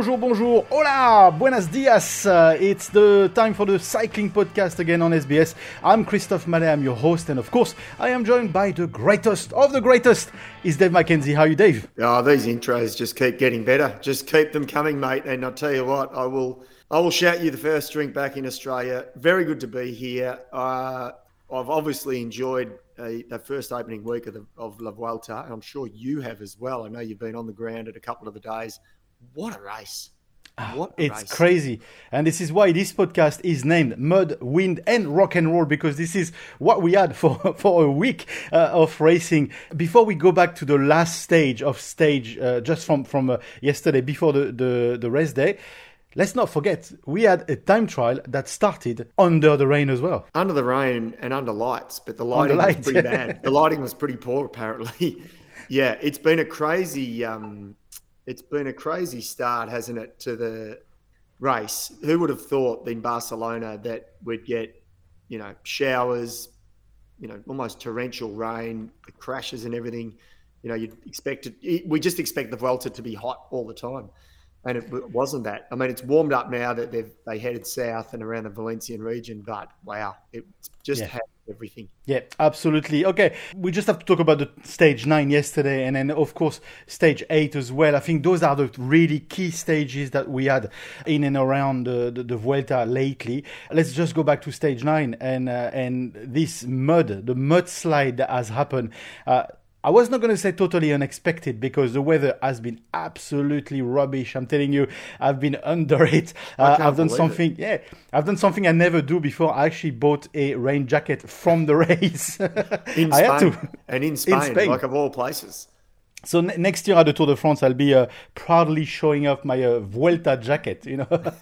bonjour, bonjour, hola, buenos dias. Uh, it's the time for the cycling podcast again on SBS. I'm Christophe Mallet, I'm your host, and of course, I am joined by the greatest of the greatest. Is Dave McKenzie. How are you, Dave? Oh, these intros just keep getting better. Just keep them coming, mate. And I'll tell you what, I will, I will shout you the first drink back in Australia. Very good to be here. Uh, I've obviously enjoyed the first opening week of, the, of La Vuelta, I'm sure you have as well. I know you've been on the ground at a couple of the days. What a race! Ah, what a it's race. crazy, and this is why this podcast is named Mud, Wind, and Rock and Roll because this is what we had for for a week uh, of racing. Before we go back to the last stage of stage, uh, just from from uh, yesterday before the, the the race day. Let's not forget, we had a time trial that started under the rain as well. Under the rain and under lights, but the lighting lights. was pretty bad. the lighting was pretty poor, apparently. yeah, it's been a crazy, um, it's been a crazy start, hasn't it, to the race? Who would have thought in Barcelona that we'd get, you know, showers, you know, almost torrential rain, the crashes and everything. You know, you'd expect it. We just expect the Vuelta to be hot all the time and it wasn't that. I mean, it's warmed up now that they've they headed south and around the Valencian region, but wow, it just yeah. had everything. Yeah, absolutely. Okay, we just have to talk about the stage nine yesterday, and then of course stage eight as well. I think those are the really key stages that we had in and around the, the, the Vuelta lately. Let's just go back to stage nine and uh, and this mud, the mudslide that has happened. Uh, I was not going to say totally unexpected because the weather has been absolutely rubbish. I'm telling you, I've been under it. Uh, I've done something, it. yeah, I've done something I never do before. I actually bought a rain jacket from the race. in I Spain. And in Spain, in Spain, like of all places. So next year at the Tour de France, I'll be uh, proudly showing off my uh, Vuelta jacket, you know.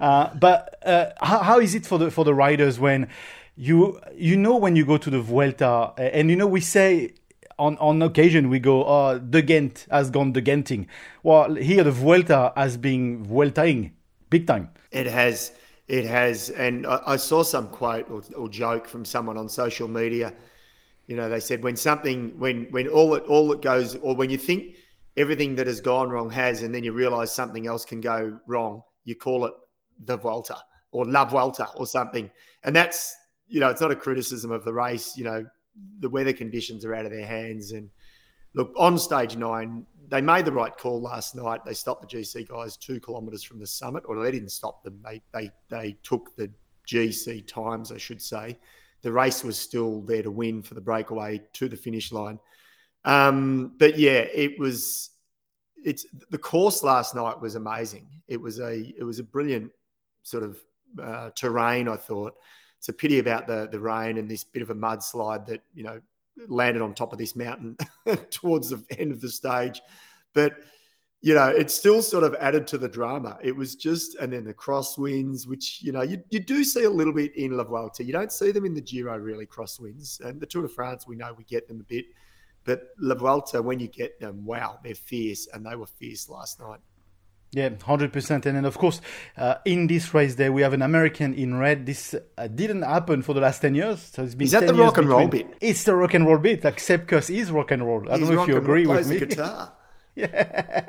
Uh, but uh, how, how is it for the for the riders when you you know when you go to the Vuelta and you know we say on, on occasion we go, oh, the Ghent has gone the Genting. Well, here the Vuelta has been Vueltaing big time. It has. It has. And I, I saw some quote or, or, joke from someone on social media. You know, they said when something, when when all it all it goes, or when you think everything that has gone wrong has, and then you realise something else can go wrong, you call it the Vuelta or La Vuelta or something. And that's you know, it's not a criticism of the race. You know, the weather conditions are out of their hands. And look, on stage nine, they made the right call last night. They stopped the GC guys two kilometres from the summit, or they didn't stop them. They they they took the GC times, I should say. The race was still there to win for the breakaway to the finish line. Um, but yeah, it was. It's the course last night was amazing. It was a it was a brilliant sort of uh, terrain. I thought it's a pity about the the rain and this bit of a mudslide that you know landed on top of this mountain towards the end of the stage. But you know, it still sort of added to the drama. It was just, and then the crosswinds, which you know you, you do see a little bit in La Vuelta. You don't see them in the Giro really crosswinds, and the Tour de France we know we get them a bit, but La Vuelta when you get them, wow, they're fierce, and they were fierce last night. Yeah, hundred percent. And then, of course, uh, in this race there, we have an American in red. This uh, didn't happen for the last ten years. So it's been. Is that the rock and roll bit? It's the rock and roll bit. Like Sepp is rock and roll. I don't know if you agree with me. guitar. yeah,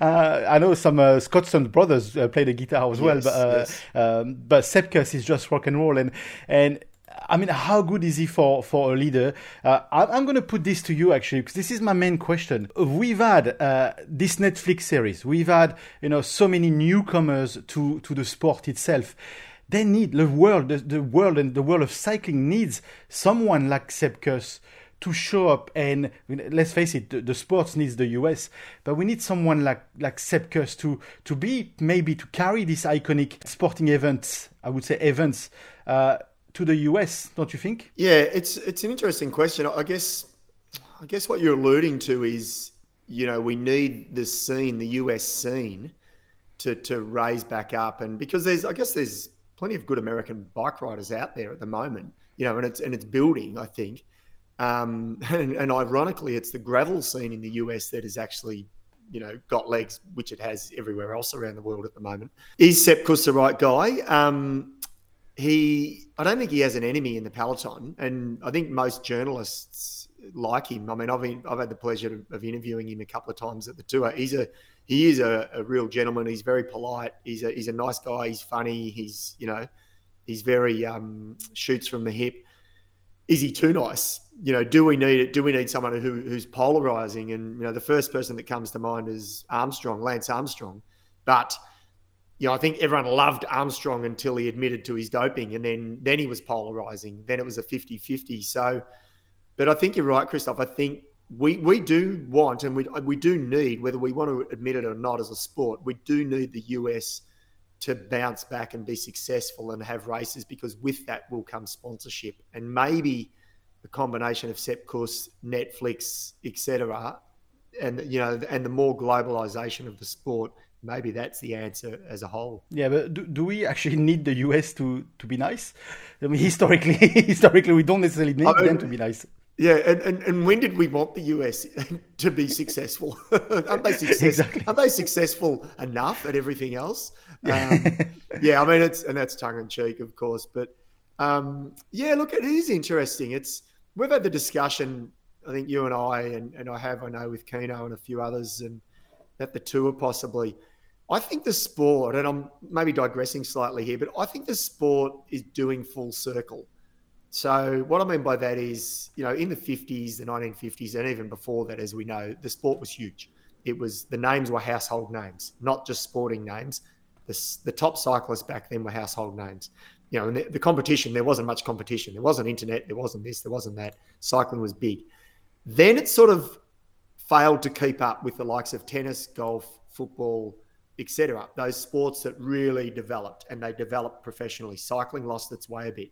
uh, I know some uh, Scotson brothers uh, play the guitar as well, but uh, yes. um, but Sepp is just rock and roll, and and I mean, how good is he for, for a leader? Uh, I, am going to put this to you actually, because this is my main question. We've had uh, this Netflix series. We've had, you know, so many newcomers to, to the sport itself. They need the world, the, the world and the world of cycling needs someone like Kuss to show up and let's face it the, the, sports needs the US but we need someone like like Sepp to to be maybe to carry these iconic sporting events I would say events uh, to the US, don't you think? Yeah, it's it's an interesting question. I guess I guess what you're alluding to is, you know, we need the scene, the US scene, to to raise back up, and because there's, I guess there's plenty of good American bike riders out there at the moment, you know, and it's and it's building, I think. Um, and, and ironically, it's the gravel scene in the US that is actually you know, got legs, which it has everywhere else around the world at the moment. Is Sepp Kuss the right guy? Um, he I don't think he has an enemy in the peloton, and I think most journalists like him. I mean, I've I've had the pleasure of interviewing him a couple of times at the tour. He's a he is a, a real gentleman. He's very polite. He's a he's a nice guy. He's funny. He's you know he's very um, shoots from the hip. Is he too nice? You know, do we need it? Do we need someone who, who's polarizing? And you know, the first person that comes to mind is Armstrong, Lance Armstrong. But you know, I think everyone loved Armstrong until he admitted to his doping, and then then he was polarizing. Then it was a 50-50. So, but I think you're right, Christophe. I think we we do want and we we do need, whether we want to admit it or not, as a sport, we do need the US to bounce back and be successful and have races because with that will come sponsorship and maybe the combination of Sepp Kuss, Netflix, etc., and you know, and the more globalization of the sport maybe that's the answer as a whole. Yeah, but do, do we actually need the US to, to be nice? I mean, historically, historically, we don't necessarily need I mean, them to be nice. Yeah, and, and, and when did we want the US to be successful? aren't they successful? Exactly. Aren't they successful enough at everything else? Um, yeah, I mean it's and that's tongue in cheek, of course, but um, yeah, look, it is interesting. It's we've had the discussion. I think you and I and, and I have I know with Keno and a few others and that the tour possibly. I think the sport, and I'm maybe digressing slightly here, but I think the sport is doing full circle. So what I mean by that is, you know, in the 50s, the 1950s, and even before that, as we know, the sport was huge. It was the names were household names, not just sporting names. The, the top cyclists back then were household names. You know, and the, the competition, there wasn't much competition. There wasn't internet, there wasn't this, there wasn't that. Cycling was big. Then it sort of failed to keep up with the likes of tennis, golf, football, etc. Those sports that really developed and they developed professionally. Cycling lost its way a bit.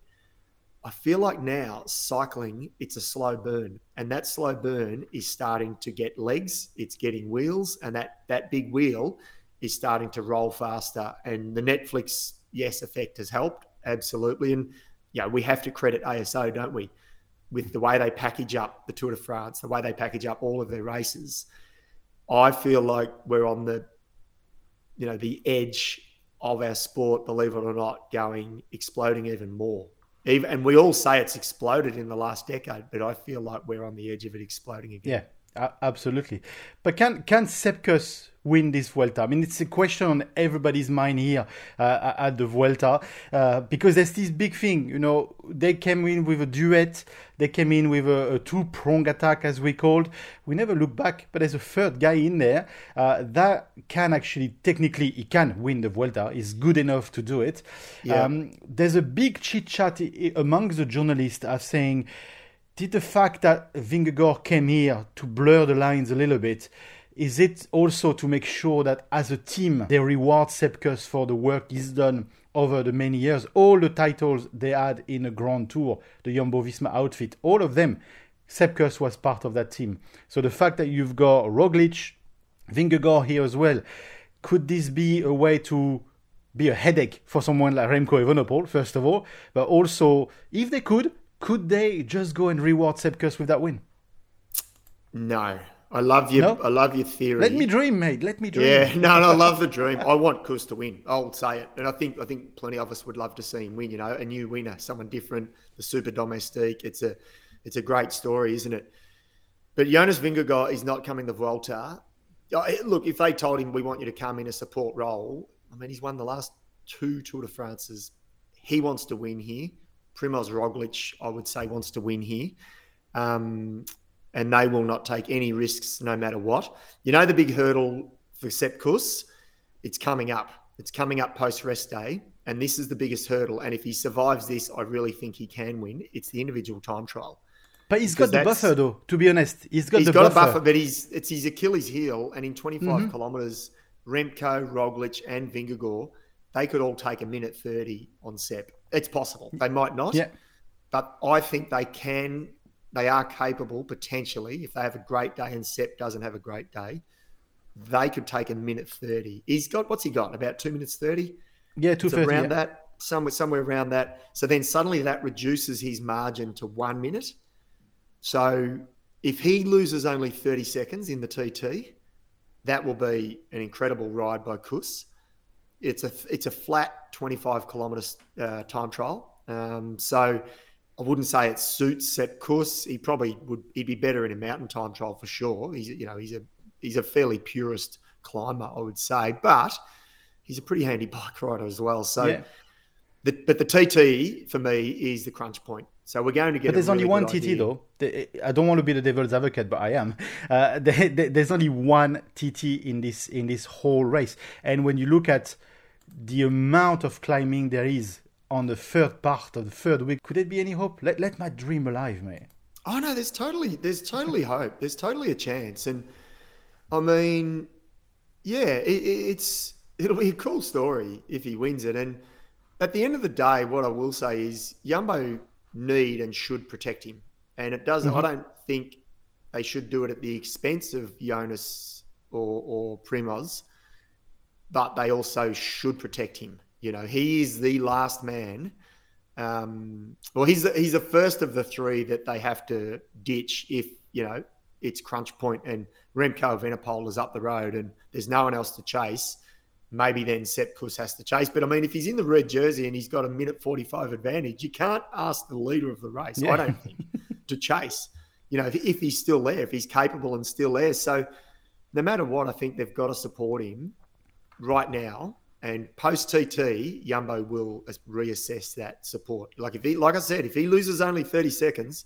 I feel like now cycling, it's a slow burn, and that slow burn is starting to get legs. It's getting wheels, and that that big wheel is starting to roll faster. And the Netflix yes effect has helped absolutely. And yeah, we have to credit ASO, don't we? with the way they package up the Tour de France, the way they package up all of their races, I feel like we're on the, you know, the edge of our sport, believe it or not, going exploding even more. Even, and we all say it's exploded in the last decade, but I feel like we're on the edge of it exploding again. Yeah, absolutely. But can can Sepp Kuss win this Vuelta? I mean, it's a question on everybody's mind here uh, at the Vuelta uh, because there's this big thing. You know, they came in with a duet. They came in with a, a two-prong attack, as we called. We never look back, but there's a third guy in there uh, that can actually, technically, he can win the Vuelta. He's good enough to do it. Yeah. Um, there's a big chit chat amongst the journalists as saying, did the fact that Vingegaard came here to blur the lines a little bit is it also to make sure that as a team they reward Sepp Kuss for the work he's done over the many years? All the titles they had in a Grand Tour, the Jumbo Visma outfit, all of them, Sepp Kuss was part of that team. So the fact that you've got Roglic, Vingegaard here as well, could this be a way to be a headache for someone like Remco Evenepoel, first of all, but also, if they could, could they just go and reward Sepp Kuss with that win? No, I love your no? I love your theory. Let me dream, mate. Let me dream. Yeah, no, no, I love the dream. I want Kuss to win. I'll say it, and I think I think plenty of us would love to see him win. You know, a new winner, someone different, the super domestique. It's a it's a great story, isn't it? But Jonas Vingegaard is not coming to Vuelta. Look, if they told him we want you to come in a support role, I mean, he's won the last two Tour de France's. He wants to win here. Primoz Roglic, I would say, wants to win here. Um, and they will not take any risks no matter what. You know, the big hurdle for Sepp Kuss, it's coming up. It's coming up post rest day. And this is the biggest hurdle. And if he survives this, I really think he can win. It's the individual time trial. But he's got the buffer, though. To be honest, he's got he's the got buffer. a buffer, but he's it's his Achilles heel. And in 25 mm-hmm. kilometers, Remco, Roglic, and Vingegaard, they could all take a minute 30 on Sepp. It's possible. They might not. Yeah. But I think they can they are capable potentially if they have a great day and Sepp doesn't have a great day, they could take a minute thirty. He's got what's he got? About two minutes thirty. Yeah, two thirty. Around yeah. that, somewhere somewhere around that. So then suddenly that reduces his margin to one minute. So if he loses only thirty seconds in the TT, that will be an incredible ride by Kuss. It's a it's a flat twenty five kilometre uh, time trial. Um, so I wouldn't say it suits Sepp Kuss. He probably would. He'd be better in a mountain time trial for sure. He's you know he's a he's a fairly purist climber, I would say, but he's a pretty handy bike rider as well. So, yeah. the, but the TT for me is the crunch point. So we're going to get. But there's really only one TT though. I don't want to be the devil's advocate, but I am. Uh, there's only one TT in this in this whole race, and when you look at the amount of climbing there is on the third part of the third week, could there be any hope? Let let my dream alive, mate. Oh no, there's totally there's totally hope. There's totally a chance, and I mean, yeah, it, it's it'll be a cool story if he wins it. And at the end of the day, what I will say is Jumbo need and should protect him, and it doesn't. Mm-hmm. I don't think they should do it at the expense of Jonas or or Primoz, but they also should protect him. You know, he is the last man. Um, well, he's the, he's the first of the three that they have to ditch if you know it's crunch point and Remco Evenepoel is up the road and there's no one else to chase, maybe then Sepp Kuss has to chase. But I mean, if he's in the red jersey and he's got a minute 45 advantage, you can't ask the leader of the race, yeah. I don't think, to chase. You know, if, if he's still there, if he's capable and still there. So no matter what, I think they've got to support him right now. And post TT, Jumbo will reassess that support. Like if he, like I said, if he loses only 30 seconds,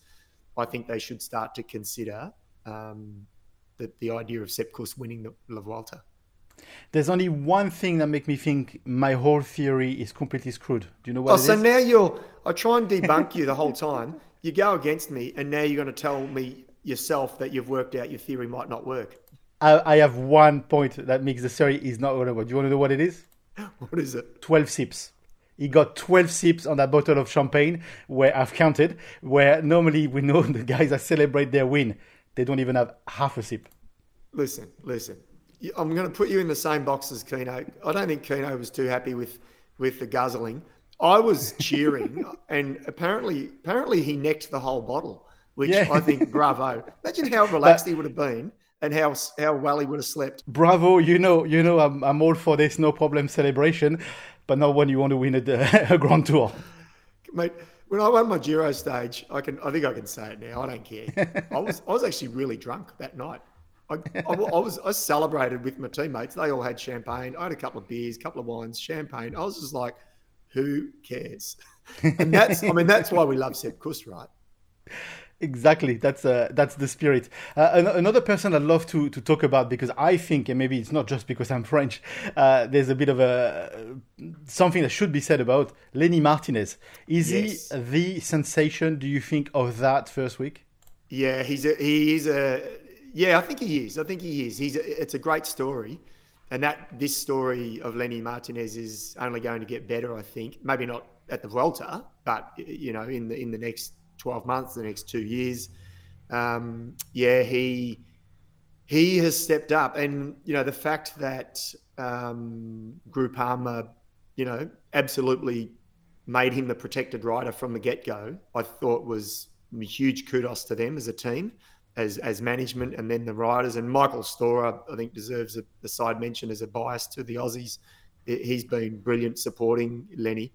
I think they should start to consider um, the, the idea of Sepp Kuss winning the La Vuelta. There's only one thing that makes me think my whole theory is completely screwed. Do you know what? Oh, so is? now you're. I try and debunk you the whole time. You go against me, and now you're going to tell me yourself that you've worked out your theory might not work. I, I have one point that makes the theory is not going to work. Do you want to know what it is? What is it? Twelve sips. He got 12 sips on that bottle of champagne where I've counted, where normally we know the guys that celebrate their win they don't even have half a sip. Listen, listen. I'm going to put you in the same box as Keno. I don't think Keno was too happy with with the guzzling. I was cheering, and apparently, apparently he necked the whole bottle, which yeah. I think bravo. Imagine how relaxed but, he would have been, and how how well he would have slept. Bravo! You know, you know, I'm I'm all for this no problem celebration, but not when you want to win a, a Grand Tour, mate when I won my Giro stage, I can I think I can say it now. I don't care. I was I was actually really drunk that night. I, I, I, was I celebrated with my teammates. They all had champagne. I had a couple of beers, a couple of wines, champagne. I was just like, who cares? And that's I mean that's why we love Sepp Kuss, right? Exactly, that's uh, that's the spirit. Uh, another person I'd love to to talk about because I think, and maybe it's not just because I'm French, uh, there's a bit of a something that should be said about Lenny Martinez. Is yes. he the sensation? Do you think of that first week? Yeah, he's a, he is a yeah. I think he is. I think he is. He's a, it's a great story, and that this story of Lenny Martinez is only going to get better. I think maybe not at the Vuelta, but you know in the in the next 12 months, the next two years. Um, yeah, he he has stepped up, and you know the fact that um, Groupama, you know, absolutely made him the protected rider from the get go. I thought was a huge kudos to them as a team, as as management, and then the riders. And Michael Storer, I think, deserves a, a side mention as a bias to the Aussies. He's been brilliant supporting Lenny.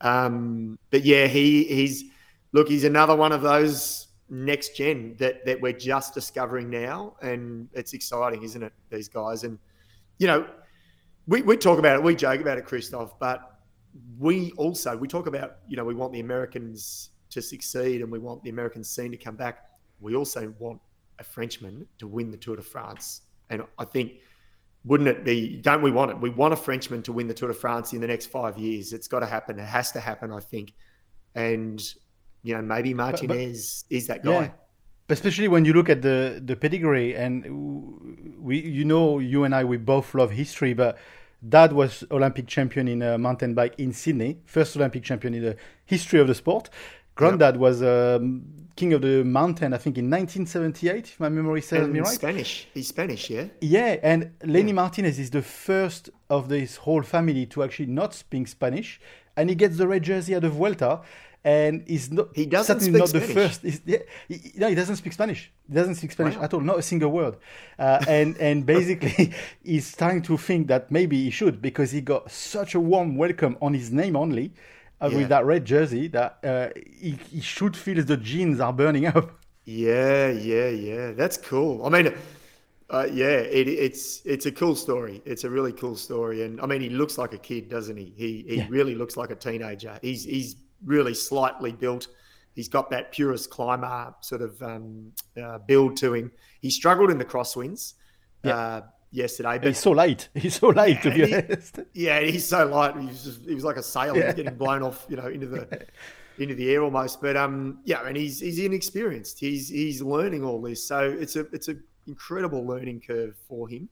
Um, but yeah, he he's look, he's another one of those next gen that that we're just discovering now, and it's exciting, isn't it? These guys, and you know, we we talk about it, we joke about it, Christophe, but we also we talk about you know we want the Americans to succeed and we want the American scene to come back. We also want a Frenchman to win the Tour de France, and I think wouldn't it be? Don't we want it? We want a Frenchman to win the Tour de France in the next five years. It's got to happen. It has to happen. I think, and you know, maybe Martinez but, but, is that guy. Yeah. Especially when you look at the the pedigree, and we, you know, you and I, we both love history, but Dad was Olympic champion in a mountain bike in Sydney, first Olympic champion in the history of the sport. Granddad yep. was um, king of the mountain, I think, in 1978, if my memory serves and me right. Spanish. He's Spanish, yeah. Yeah, and Lenny yeah. Martinez is the first of this whole family to actually not speak Spanish, and he gets the red jersey at the Vuelta and he's not he doesn't certainly not Spanish. the first he's, yeah, he, no he doesn't speak spanish he doesn't speak spanish wow. at all not a single word uh, and and basically he's trying to think that maybe he should because he got such a warm welcome on his name only uh, Yeah. with that red jersey that uh, he, he should feel the genes are burning up. Yeah, yeah, yeah. That's cool. I mean, uh, yeah, it, it's it's a cool story. It's a really cool story, and I mean, he looks like a kid, doesn't he? He he Yeah. really looks like a teenager. He's he's really slightly built. He's got that purest climber sort of um, uh, build to him. He struggled in the crosswinds Yeah. uh, yesterday, But He's so light. He's so light, to be Yeah, he- honest. yeah, he's so light. He was just, he was like a sail. He Yeah. was getting blown off, you know, into the into the air almost. But um, yeah, and he's he's inexperienced. He's he's learning all this, so it's a it's a incredible learning curve for him.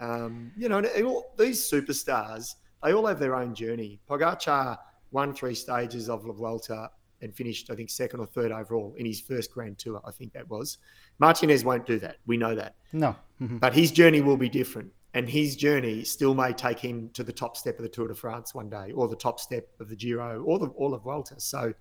Um, you know, all, these superstars, they all have their own journey. Pogacar won three stages of La Vuelta and finished, I think, second or third overall in his first Grand Tour. I think that was. Martinez won't do that. We know that. No. Mhm. But his journey will be different. And his journey still may take him to the top step of the Tour de France one day, or the top step of the Giro, or the all of Vuelta. So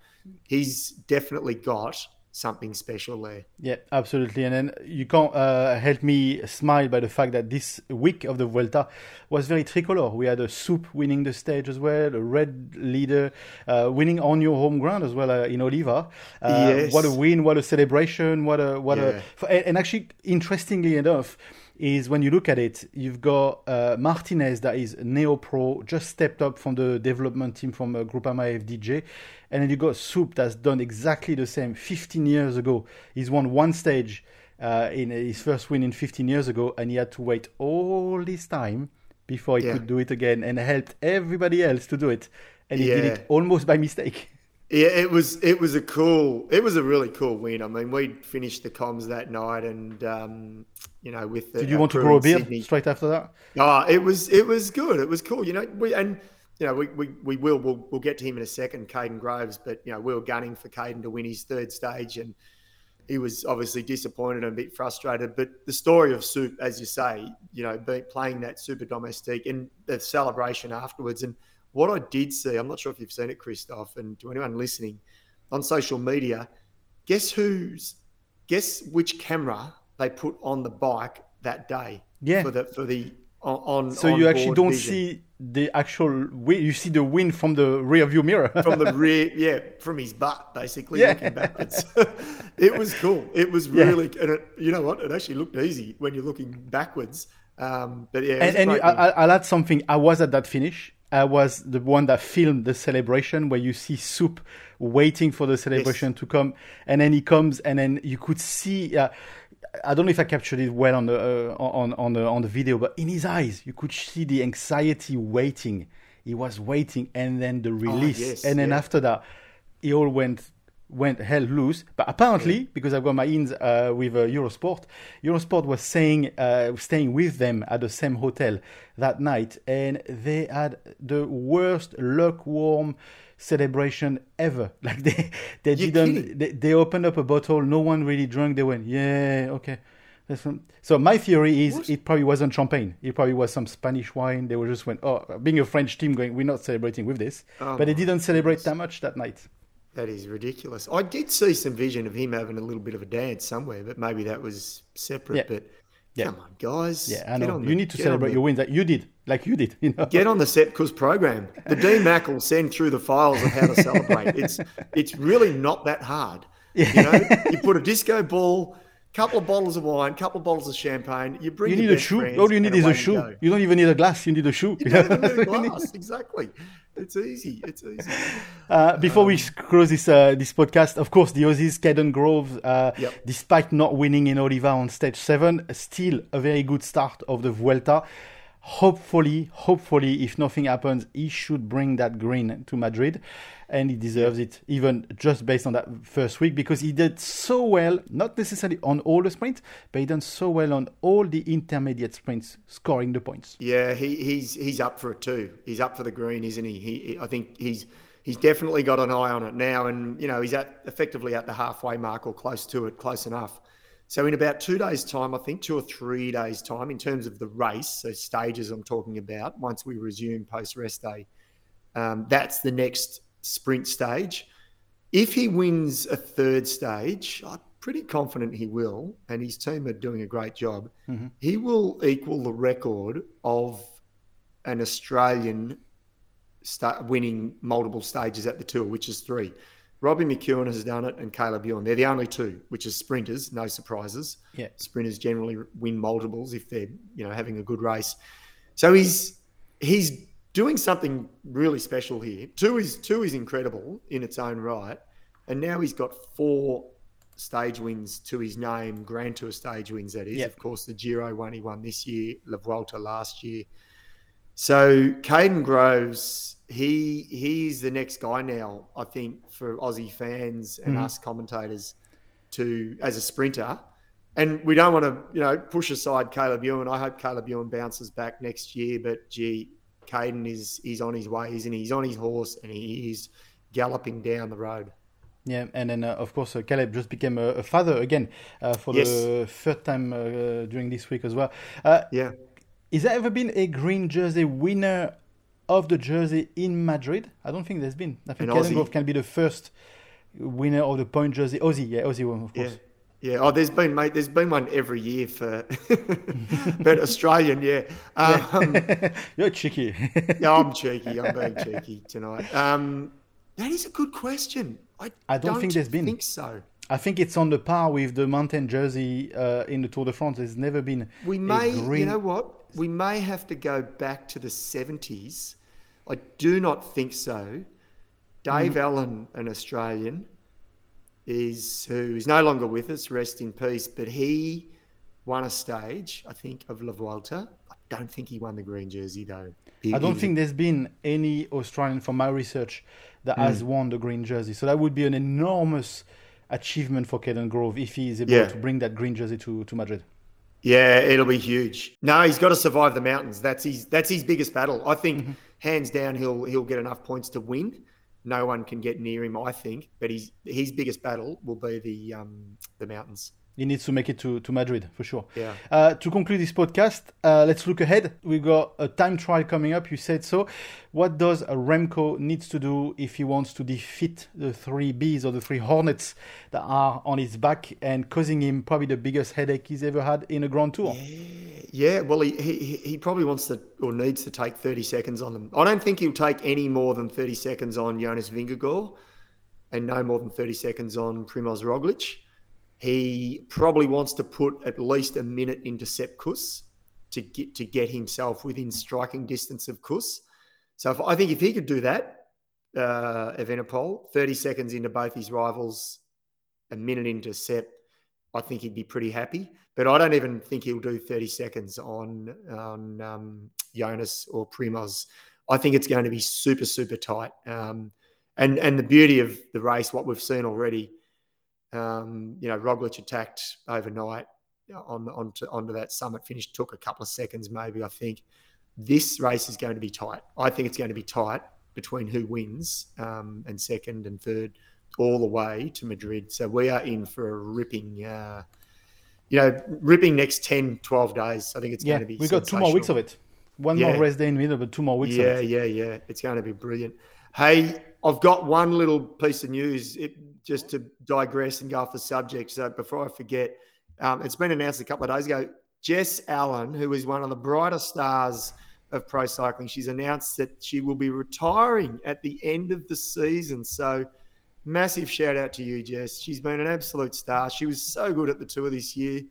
he's definitely got something special there. Yeah, absolutely. And then you can't uh, help me smile by the fact that this week of the Vuelta was very tricolor. We had a Soupe winning the stage as well, a red leader uh, winning on your home ground as well uh, in Oliva. Uh, Yes. What a win! What a celebration! What a what Yeah. a and actually, interestingly enough. Is when you look at it, you've got uh, Martinez that is neo pro, just stepped up from the development team from uh, Groupama FDJ, and then you got Soupe that's done exactly the same 15 years ago. He's won one stage uh, in his first win in 15 years ago, and he had to wait all this time before he Yeah. could do it again, and helped everybody else to do it, and he did it almost by mistake. Yeah, it was it was a cool it was a really cool win. I mean, we finished the comms that night, and um, you know, with the Did you want to grow a beard Sydney- straight after that? Ah, it was it was good. It was cool. You know, we and you know we we, we will we'll, we'll get to him in a second, Kaden Groves. But you know, we were gunning for Kaden to win his third stage, and he was obviously disappointed and a bit frustrated. But the story of Soupe, as you say, you know, be, playing that Super Domestique and the celebration afterwards, and what I did see, I'm not sure if you've seen it, Christophe, and to anyone listening on social media, guess who's guess which camera they put on the bike that day Yeah. for the for the on. on So you actually don't vision. see the actual win. You see the wind from the rear view mirror. from the rear, yeah, from his butt, basically Yeah. looking backwards. it was cool. It was Yeah. really, and it, you know what? It actually looked easy when you're looking backwards. Um, but yeah, and and I, I'll add something. I was at that finish. I was the one that filmed the celebration where you see Soupe waiting for the celebration to come, and then he comes, and then you could see. Uh, I don't know if I captured it well on the uh, on on the on the video, but in his eyes, you could see the anxiety waiting. He was waiting, and then the release, Oh, yes, and then yeah. after that, it all went went hell loose. But apparently, because I've got my ins uh, with uh, Eurosport, Eurosport was saying uh, staying with them at the same hotel that night, and they had the worst lukewarm celebration ever. Like they they You're didn't they, they opened up a bottle, no one really drank. They went, yeah, okay. That's fine." So my theory is What? it probably wasn't champagne. It probably was some Spanish wine. They were just went, oh, being a French team, going, we're not celebrating with this. Oh but they didn't celebrate that much that night. that is ridiculous. I did see some vision of him having a little bit of a dance somewhere, but maybe that was separate. Yeah. But Yeah. come on, guys. Yeah, I know. You the- need to celebrate the- your wins like you did, like you did. You know. Get on the Sepp Kuss program. The Dean Mac will send through the files of how to celebrate. It's it's really not that hard. You know, you put a disco ball, couple of bottles of wine, couple of bottles of champagne. You bring You need a shoe. All you need is a shoe. You don't even need a glass. You need a shoe. You don't even need a what you need. glass. Exactly. It's easy. It's easy. Uh, before Um, we close this uh, this podcast, of course, the Aussies, Kaden Groves, uh, Yep. despite not winning in Oliva on stage seven, still a very good start of the Vuelta. Hopefully, hopefully, if nothing happens, he should bring that green to Madrid, and he deserves it, even just based on that first week, because he did so well, not necessarily on all the sprints, but he done so well on all the intermediate sprints, scoring the points. Yeah, he, he's he's up for it too. He's up for the green, isn't he? He, I think he's he's definitely got an eye on it now, and you know he's at effectively at the halfway mark or close to it, close enough. So in about two days' time, I think two or three days' time, in terms of the race, so stages I'm talking about, once we resume post rest day, um, that's the next sprint stage. If he wins a third stage, I'm pretty confident he will, and his team are doing a great job. Mm-hmm. He will equal the record of an Australian start winning multiple stages at the tour, which is three. Robbie McEwen has done it, and Caleb Ewan. They're the only two, which is sprinters. No surprises. Yeah. Sprinters generally win multiples if they're you know having a good race. So he's he's doing something really special here. Two is two is incredible in its own right, and now he's got four stage wins to his name, Grand Tour stage wins. That is, Yep. of course, the Giro one he won this year, La Vuelta last year. So Kaden Groves, he he's the next guy now. I think for Aussie fans and Mhm. us commentators to as a sprinter. And we don't want to, you know, push aside Caleb Ewan. I hope Caleb Ewan bounces back next year. But gee, Kaden is he's on his way, isn't he? He's on his horse and he is galloping down the road. Yeah, and then uh, of course uh, Caleb just became a, a father again uh, for Yes. the third time uh, during this week as well. Uh, Yeah. Is there ever been a green jersey winner of the jersey in Madrid? I don't think there's been. I think An Kaden Grove can be the first winner of the point jersey. Aussie, yeah, Aussie one, of course. Yeah. Oh, there's been mate. There's been one every year for, but Australian. Yeah. Um, You're cheeky. yeah, I'm cheeky. I'm being cheeky tonight. Um, that is a good question. I, I don't think there's been. Think so. I think it's on the par with the mountain jersey uh, in the Tour de France. There's never been We may, green. you know what? We may have to go back to the 70s. I do not think so. Dave Mm-hmm. Allen, an Australian, is who is no longer with us. Rest in peace. But he won a stage, I think, of La Vuelta. I don't think he won the green jersey though. He- I don't he- think there's been any Australian, from my research, that Hmm. has won the green jersey. So that would be an enormous achievement for Kaden Grove if he is able Yeah. to bring that green jersey to, to Madrid. Yeah, it'll be huge. No, he's got to survive the mountains. That's his. That's his biggest battle. I think, Mm-hmm. hands down, he'll he'll get enough points to win. No one can get near him. I think, but his his biggest battle will be the um the mountains. He needs to make it to, to Madrid for sure. Yeah. Uh, to conclude this podcast, uh, let's look ahead. We got a time trial coming up. You said so. What does a Remco needs to do if he wants to defeat the three bees or the three hornets that are on his back and causing him probably the biggest headache he's ever had in a Grand Tour? Yeah, well, he, he he probably wants to or needs to take thirty seconds on them. I don't think he'll take any more than thirty seconds on Jonas Vingegaard, and no more than thirty seconds on Primoz Roglic. He probably wants to put at least a minute into Sepp Kuss to get to get himself within striking distance of Kuss. So if, I think if he could do that, uh, Evenepoel, thirty seconds into both his rivals, a minute into Sepp, I think he'd be pretty happy. But I don't even think he'll do 30 seconds on on um, Jonas or Primoz. I think it's going to be super super tight. Um, and and the beauty of the race, what we've seen already, um, you know, Roglic attacked overnight on onto onto that summit finish. Took a couple of seconds, maybe. I think this race is going to be tight. I think it's going to be tight between who wins um, and second and third all the way to Madrid. So we are in for a ripping, uh, you know, ripping next 10, 12 days. I think it's Yeah, going to be. We've got two more weeks of it. One Yeah. more rest day in the middle, but two more weeks Yeah, of it. yeah, yeah. It's going to be brilliant. Hey, I've got one little piece of news it, just to digress and go off the subject. So before I forget, um, it's been announced a couple of days ago. Jess Allen, who is one of the brighter stars of pro cycling, she's announced that she will be retiring at the end of the season. So massive shout out to you, Jess. She's been an absolute star. She was so good at the tour this year,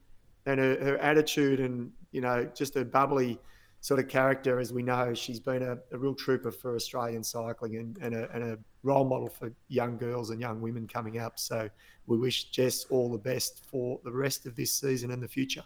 and her, her attitude and you know just her bubbly sort of character, as we know, she's been a, a real trooper for Australian cycling and, and, a, and a role model for young girls and young women coming up. So we wish Jess all the best for the rest of this season and the future.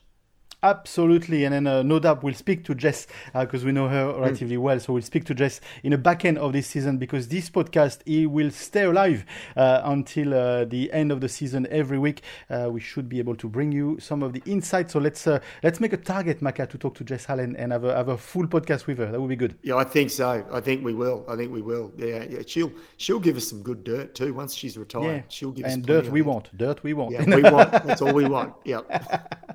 Absolutely, and then uh, no doubt we'll speak to Jess because we know her relatively well. So we'll speak to Jess in the back end of this season because this podcast he will stay alive uh, until uh, the end of the season every week. Uh, we should be able to bring you some of the insights. So let's uh, let's make a target, Macka, to talk to Jess Allen and have a, have a full podcast with her. That would be good. Yeah, I think so. I think we will. I think we will. Yeah, yeah. She'll she'll give us some good dirt too once she's retired. Yeah, She'll give us and plenty dirt we want. Dirt we want. Yeah, we want. That's all we want. Yeah.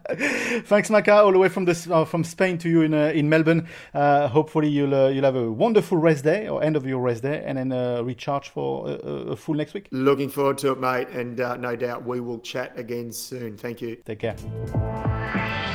Thanks, Macka, all the way from the, uh, from Spain to you in uh, in Melbourne. Uh, hopefully, you'll uh, you'll have a wonderful rest day or end of your rest day, and then uh, recharge for a, full next week. Looking forward to it, mate. And uh, no doubt we will chat again soon. Thank you. Take care.